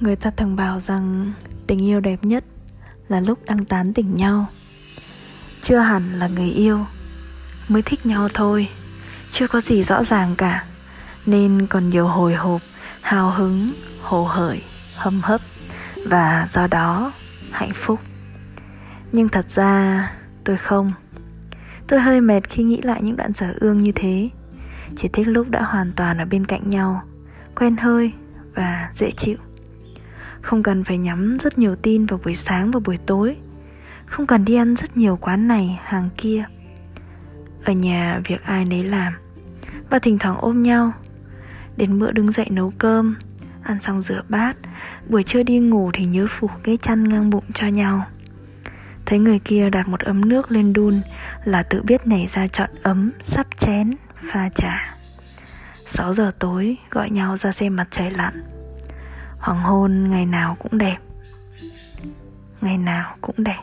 Người ta thường bảo rằng tình yêu đẹp nhất là lúc đang tán tỉnh nhau. Chưa hẳn là người yêu Mới thích nhau thôi. Chưa có gì rõ ràng cả Nên còn nhiều hồi hộp, hào hứng, hồ hởi, hâm hấp Và do đó hạnh phúc. Nhưng thật ra tôi không. Tôi hơi mệt khi nghĩ lại những đoạn sở ương như thế. Chỉ thích lúc đã hoàn toàn ở bên cạnh nhau Quen hơi và dễ chịu không cần phải nhắm rất nhiều tin vào buổi sáng và buổi tối. Không cần đi ăn rất nhiều quán này, hàng kia. Ở nhà, việc ai nấy làm. Và thỉnh thoảng ôm nhau. Đến bữa đứng dậy nấu cơm, ăn xong rửa bát. Buổi trưa đi ngủ thì nhớ phủ cái chăn ngang bụng cho nhau. Thấy người kia đặt một ấm nước lên đun là tự biết nhảy ra chọn ấm, sắp chén, pha trà. 6 giờ tối, gọi nhau ra xem mặt trời lặn. Hoàng hôn ngày nào cũng đẹp. Ngày nào cũng đẹp.